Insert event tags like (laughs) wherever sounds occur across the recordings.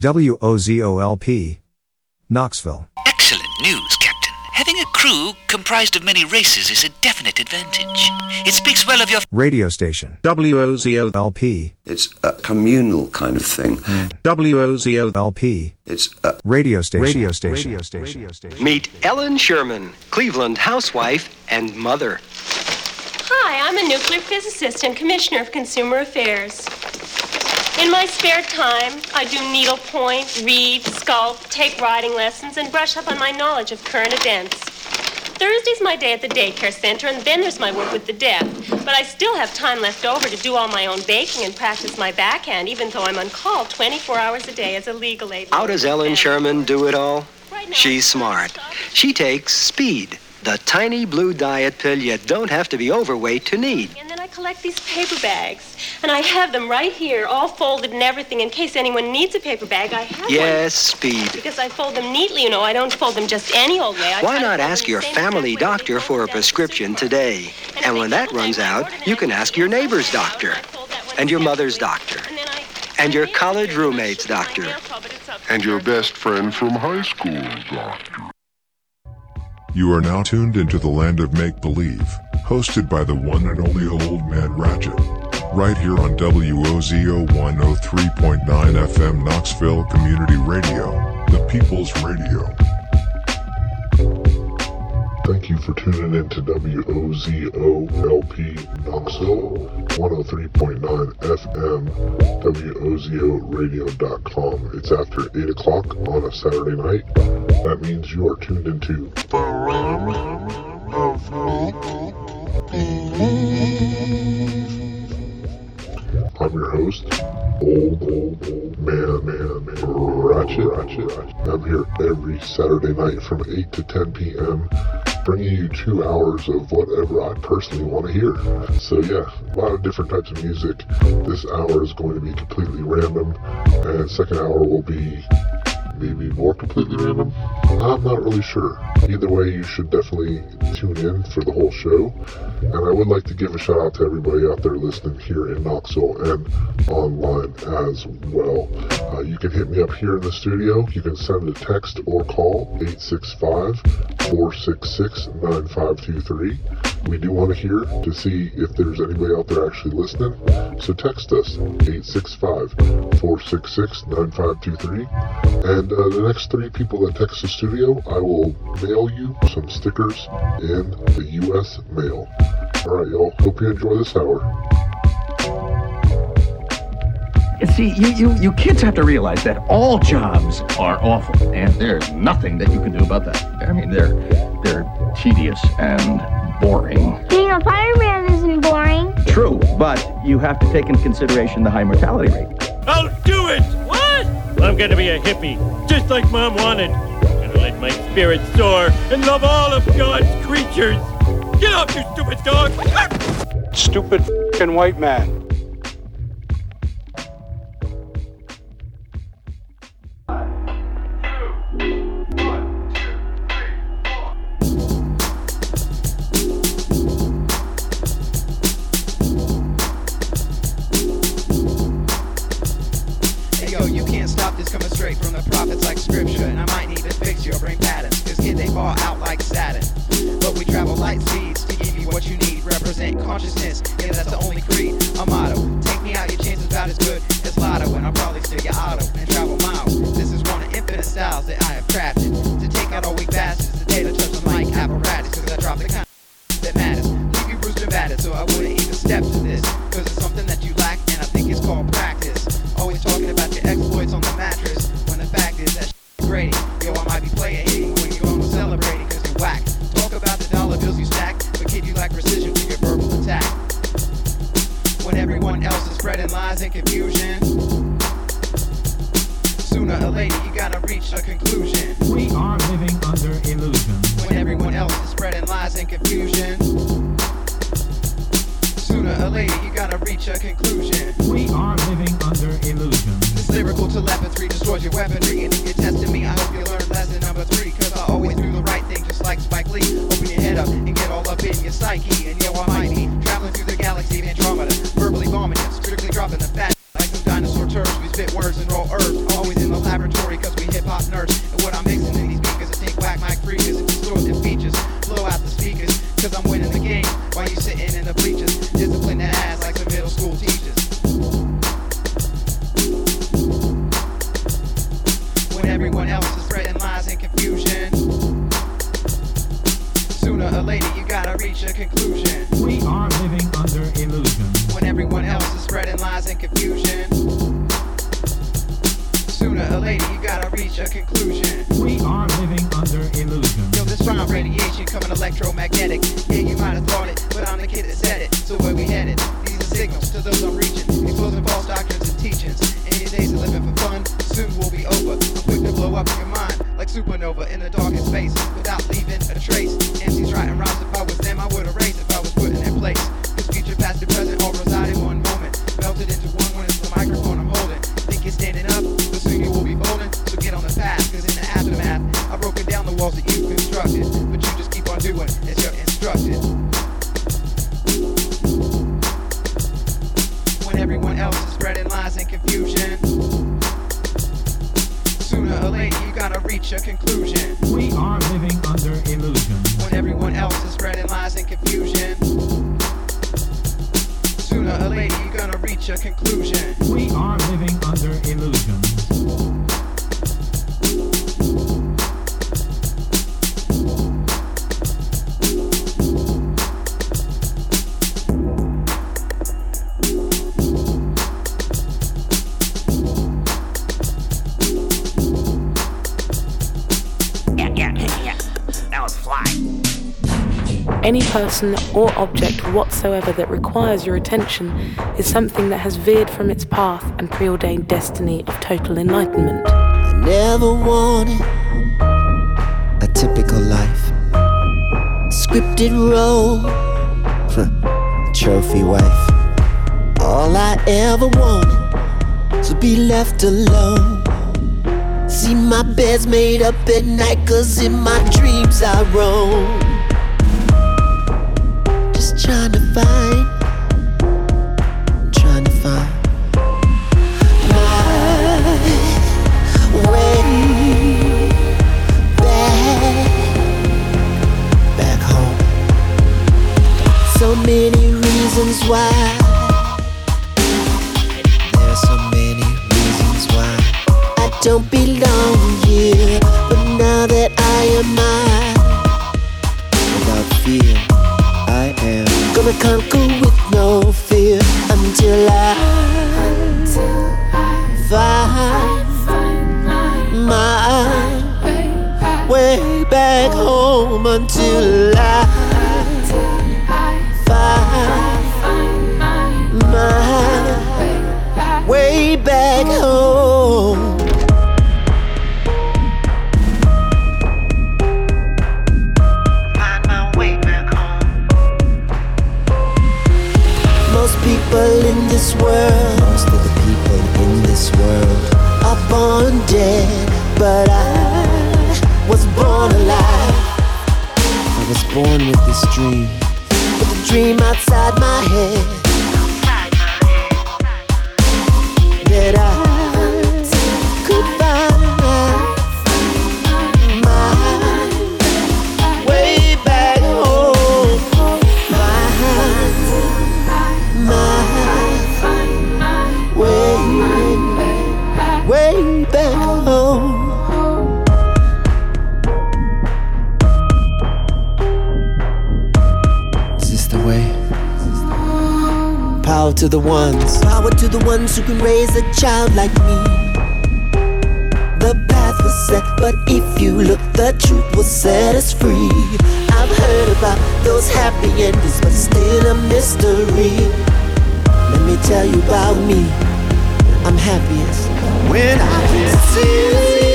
WOZOLP, Knoxville. Excellent news, Captain. Having a crew comprised of many races is a definite advantage. It speaks well of your Radio station. WOZOLP. It's a communal kind of thing. WOZOLP. It's a radio station. Radio station. Radio station. Meet Ellen Sherman, Cleveland housewife and mother. Hi, I'm a nuclear physicist and commissioner of consumer affairs. In my spare time, I do needlepoint, read, sculpt, take riding lessons, and brush up on my knowledge of current events. Thursday's my day at the daycare center, and then there's my work with the deaf. But I still have time left over to do all my own baking and practice my backhand, even though I'm on call 24 hours a day as a legal aid. How does Ellen Sherman do it all? Right now, She's smart. She takes Speed, the tiny blue diet pill you don't have to be overweight to need. And then I collect these paper bags, and I have them right here, all folded and everything, in case anyone needs a paper bag. I have one. Yes, Speed. Because I fold them neatly, you know. I don't fold them just any old way. I Why not ask your family doctor for a fold down at the prescription today? And And when that runs out, you can ask your neighbor's doctor I fold that one and your mother's doctor and then I- and your I mail it college to them, and I roommate's doctor. mail call, but it's up and your best friend from high school, Doctor. You are now tuned into the land of make believe, hosted by the one and only old man Ratchet. Right here on WOZO 103.9 FM Knoxville Community Radio, the People's Radio. Thank you for tuning in to WOZOLP Knoxville, 103.9 FM, WOZORadio.com. It's after 8 o'clock on a Saturday night. That means you are tuned into I'm your host, old, old, old man, man, man, Ratchet, Ratchet. I'm here every Saturday night from 8 to 10 p.m., bringing you two hours of whatever I personally want to hear. So yeah, a lot of different types of music. This hour is going to be completely random, and second hour will be maybe more completely random. I'm not really sure. Either way, you should definitely tune in for the whole show. And I would like to give a shout out to everybody out there listening here in Knoxville and online as well. Uh, you can hit me up here in the studio. You can send a text or call 865 466 9523. We do want to hear to see if there's anybody out there actually listening. So text us 865 466 9523. And uh, the next three people that text the studio, I will mail you some stickers in the U.S. mail. All right, y'all. Hope you enjoy this hour. See, you, you, you kids have to realize that all jobs are awful, and there's nothing that you can do about that. I mean, they're they're tedious and boring. Being a fireman isn't boring. True, but you have to take into consideration the high mortality rate. I'll do it! What? I'm gonna be a hippie, just like Mom wanted. I'm gonna let my spirit soar and love all of God's creatures. Get off, you stupid dog! Stupid fing white man. Straight from the prophets like scripture. And I might need to fix your brain patterns. Cause kid, they fall out like Saturn. But we travel light speeds to give you what you need. Represent consciousness, of those I'm reaching, exposing false doctrines and teachings. Any days of living for fun soon will be over. Quick to blow up your mind like supernova in a person, or object whatsoever that requires your attention is something that has veered from its path and preordained destiny of total enlightenment. I never wanted a typical life, scripted role, trophy wife. All I ever wanted to be left alone. See my bed's made up at night, cause in my dreams I roam trying to find still a mystery. Let me tell you about me. I'm happiest when I can see.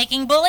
Making believe.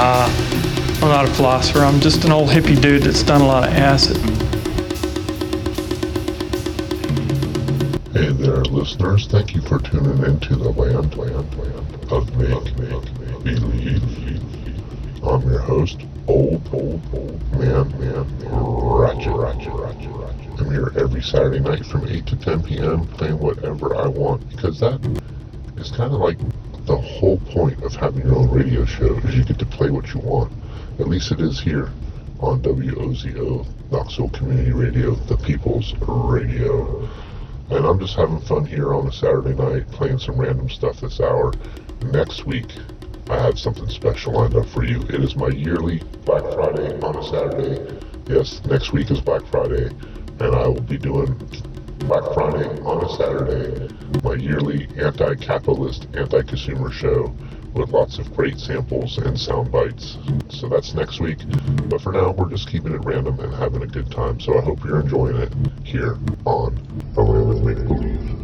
Nah, I'm not a philosopher. I'm just an old hippie dude that's done a lot of acid. Hey there, listeners. Thank you for tuning in to the land, land, land of make, make, believe. I'm your host, old, old, old man, man, Ratchet, Ratchet, Ratchet, Ratchet. I'm here every Saturday night from 8 to 10 p.m. playing whatever I want because that is kind of like whole point of having your own radio show is you get to play what you want. At least it is here on WOZO, Knoxville Community Radio, the People's Radio. And I'm just having fun here on a Saturday night playing some random stuff this hour. Next week, I have something special lined up for you. It is my yearly Black Friday on a Saturday. Yes, next week is Black Friday, and I will be doing Black Friday on a Saturday, my yearly anti-capitalist, anti-consumer show with lots of great samples and sound bites. So that's next week. But for now, we're just keeping it random and having a good time. So I hope you're enjoying it here on The Land of Make Believe.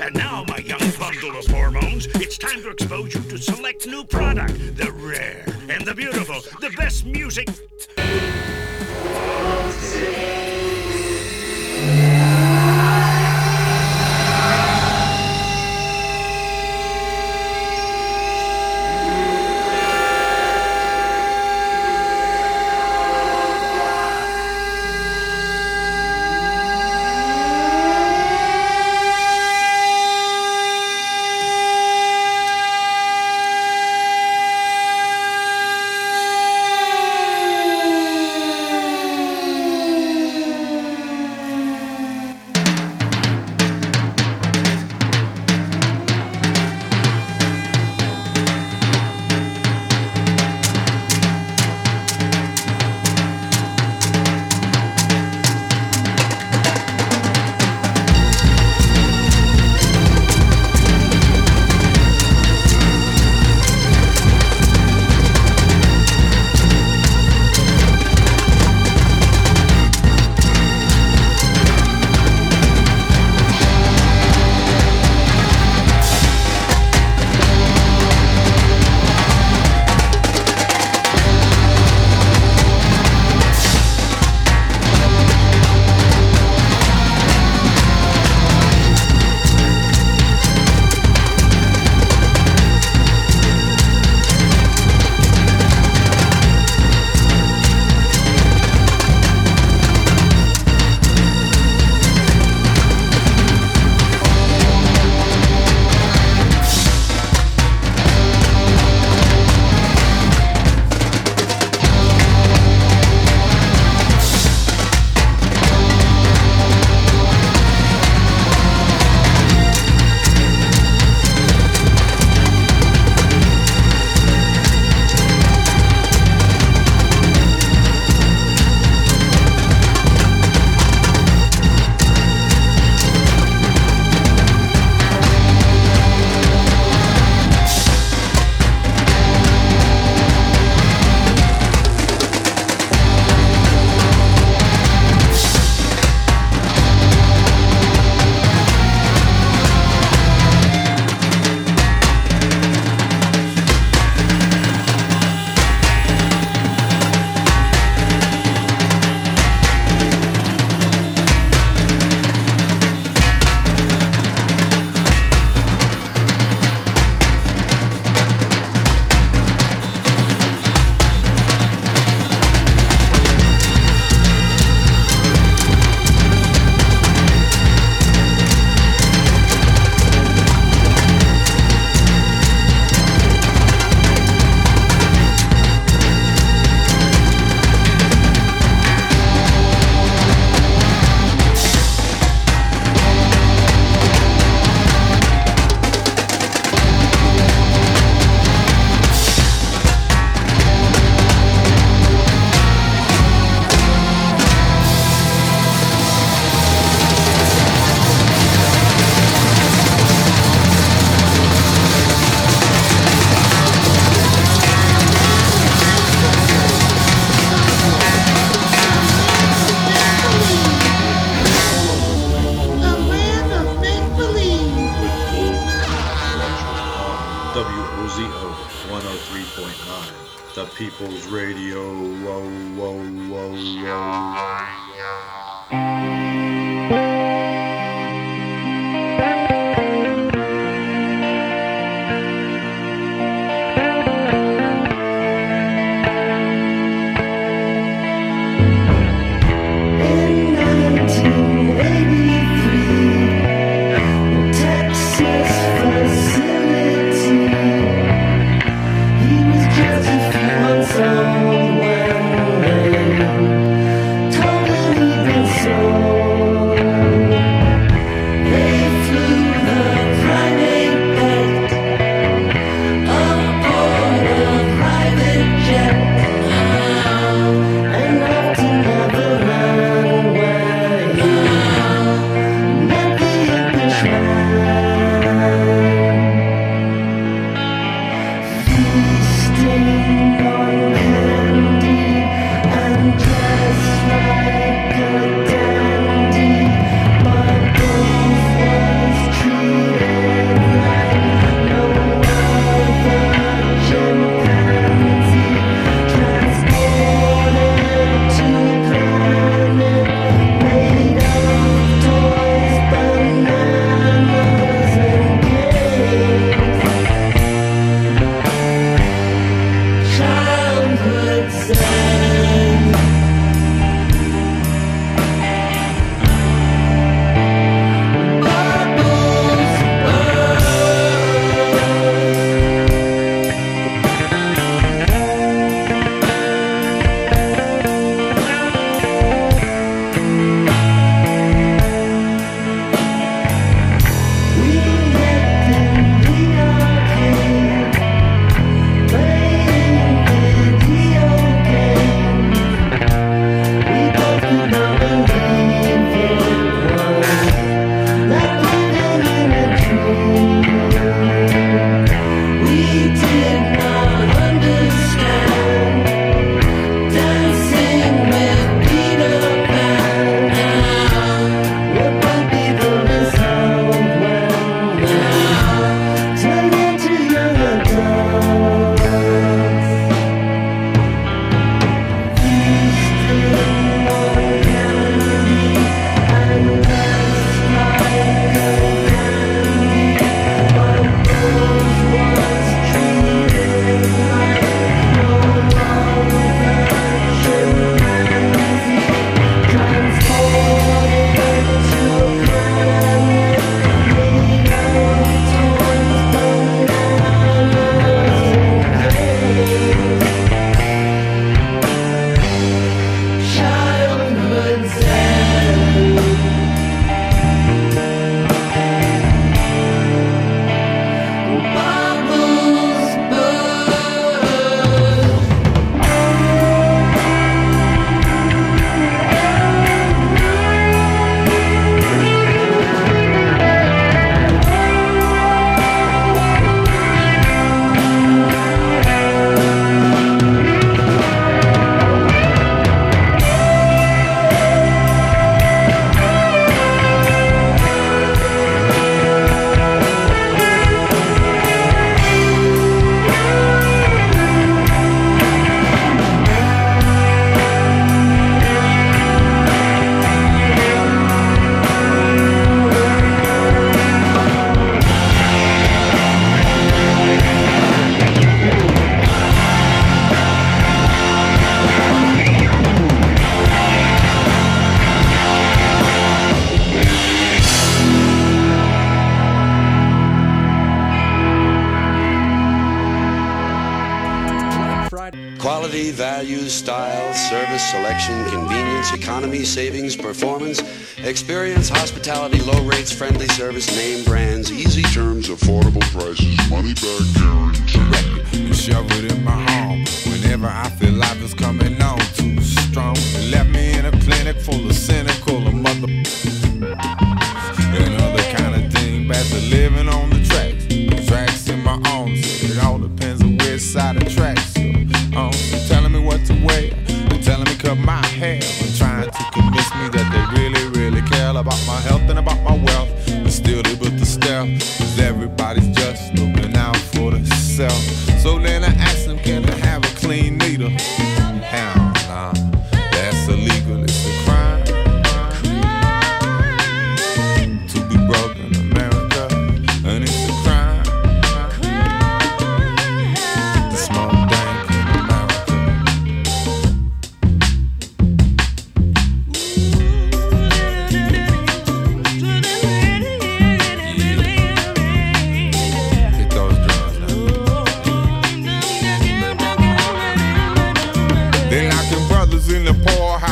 And now, my young bundle of hormones, it's time to expose you to select new product. The rare and the beautiful, the best music the People's Radio. Whoa, whoa, whoa, whoa.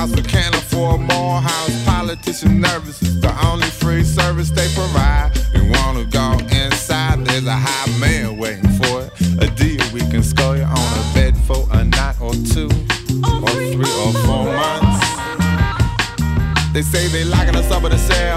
house, we can't afford more house. Politicians nervous, the only free service they provide. We wanna go inside, there's a high man waiting for it. A deal we can score you on a bed for a night or two, or three or four months. They say they liking us up, but a sad.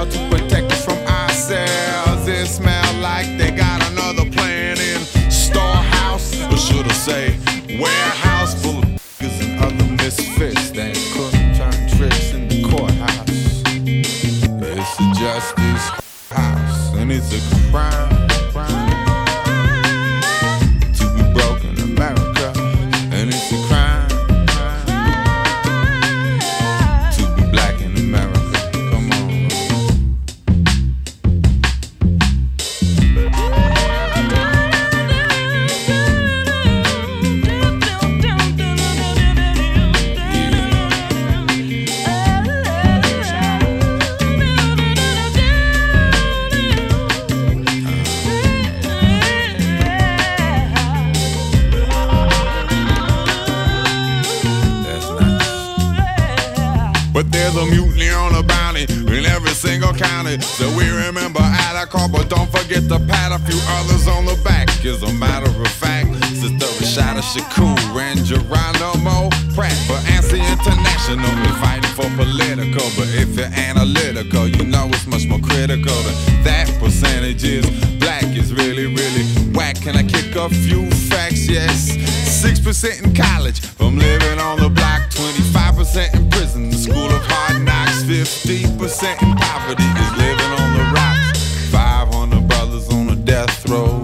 Is living on the rocks. 500 brothers on a death row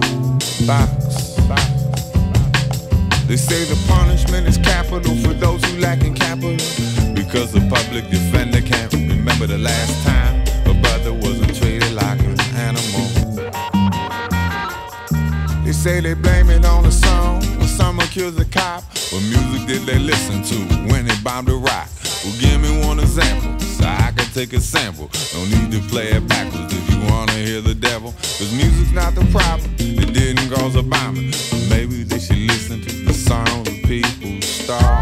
box. They say the punishment is capital for those who lack in capital. Because the public defender can't remember the last time a brother wasn't treated like an animal. They say they blame it on the song when someone kills a cop. What music did they listen to when they bombed Iraq? Well, give me one example so I can take a sample. No need to play it backwards if you wanna hear the devil. Cause music's not the problem, it didn't cause a bombing. Maybe they should listen to the song of people starve,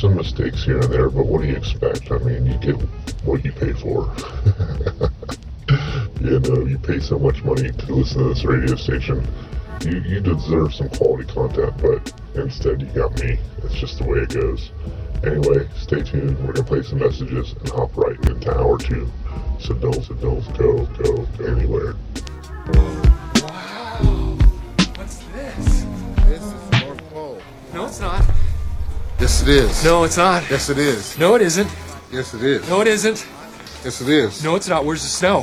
some mistakes here and there, but what do you expect? I mean, you get what you pay for. (laughs) you know, you pay so much money to listen to this radio station. You, you deserve some quality content, but instead you got me. It's just the way it goes. Anyway, stay tuned. We're gonna play some messages and hop right into hour two. So don't, so don't go, is. No, it's not. Yes, it is. No, it isn't. Yes, it is. No, it isn't. Yes, it is. No, it's not. Where's the snow?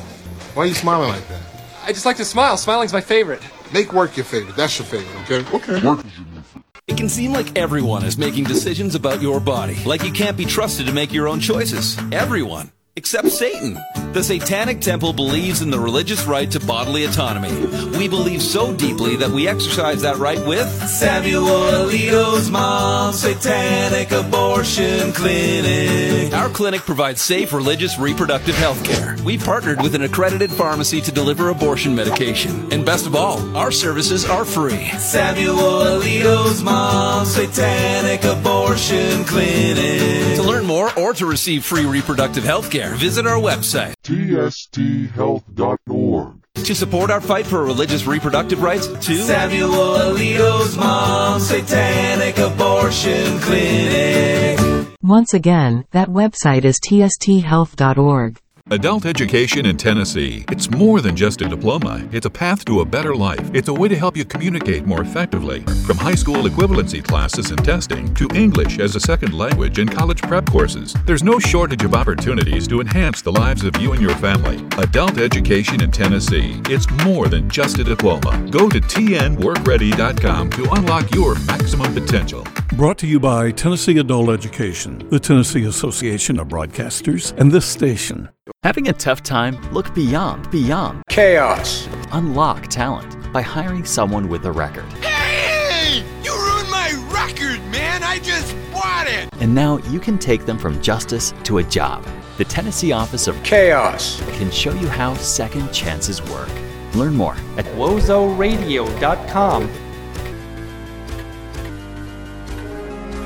Why are you smiling like that? I just like to smile. Smiling's my favorite. Make work your favorite. That's your favorite, okay? Okay. Work is your new favorite. It can seem like everyone is making decisions about your body, like you can't be trusted to make your own choices. Everyone. Except Satan. The Satanic Temple believes in the religious right to bodily autonomy. We believe so deeply that we exercise that right with Samuel Alito's Mom's Satanic Abortion Clinic. Our clinic provides safe religious reproductive health care. We've partnered with an accredited pharmacy to deliver abortion medication. And best of all, our services are free. Samuel Alito's Mom's Satanic Abortion Clinic. To learn more or to receive free reproductive health care, visit our website. TSTHealth.org. To support our fight for religious reproductive rights, to Samuel Alito's Mom's Satanic Abortion Clinic. Once again, that website is tsthealth.org. Adult education in Tennessee. It's more than just a diploma. It's a path to a better life. It's a way to help you communicate more effectively. From high school equivalency classes and testing to English as a second language and college prep courses, there's no shortage of opportunities to enhance the lives of you and your family. Adult education in Tennessee. It's more than just a diploma. Go to tnworkready.com to unlock your maximum potential. Brought to you by Tennessee Adult Education, the Tennessee Association of Broadcasters, and this station. Having a tough time? Look beyond, beyond chaos. Unlock talent by hiring someone with a record. Hey! You ruined my record, man! I just bought it! And now you can take them from justice to a job. The Tennessee Office of Chaos can show you how second chances work. Learn more at wozoradio.com.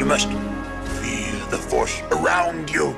You must feel the force around you.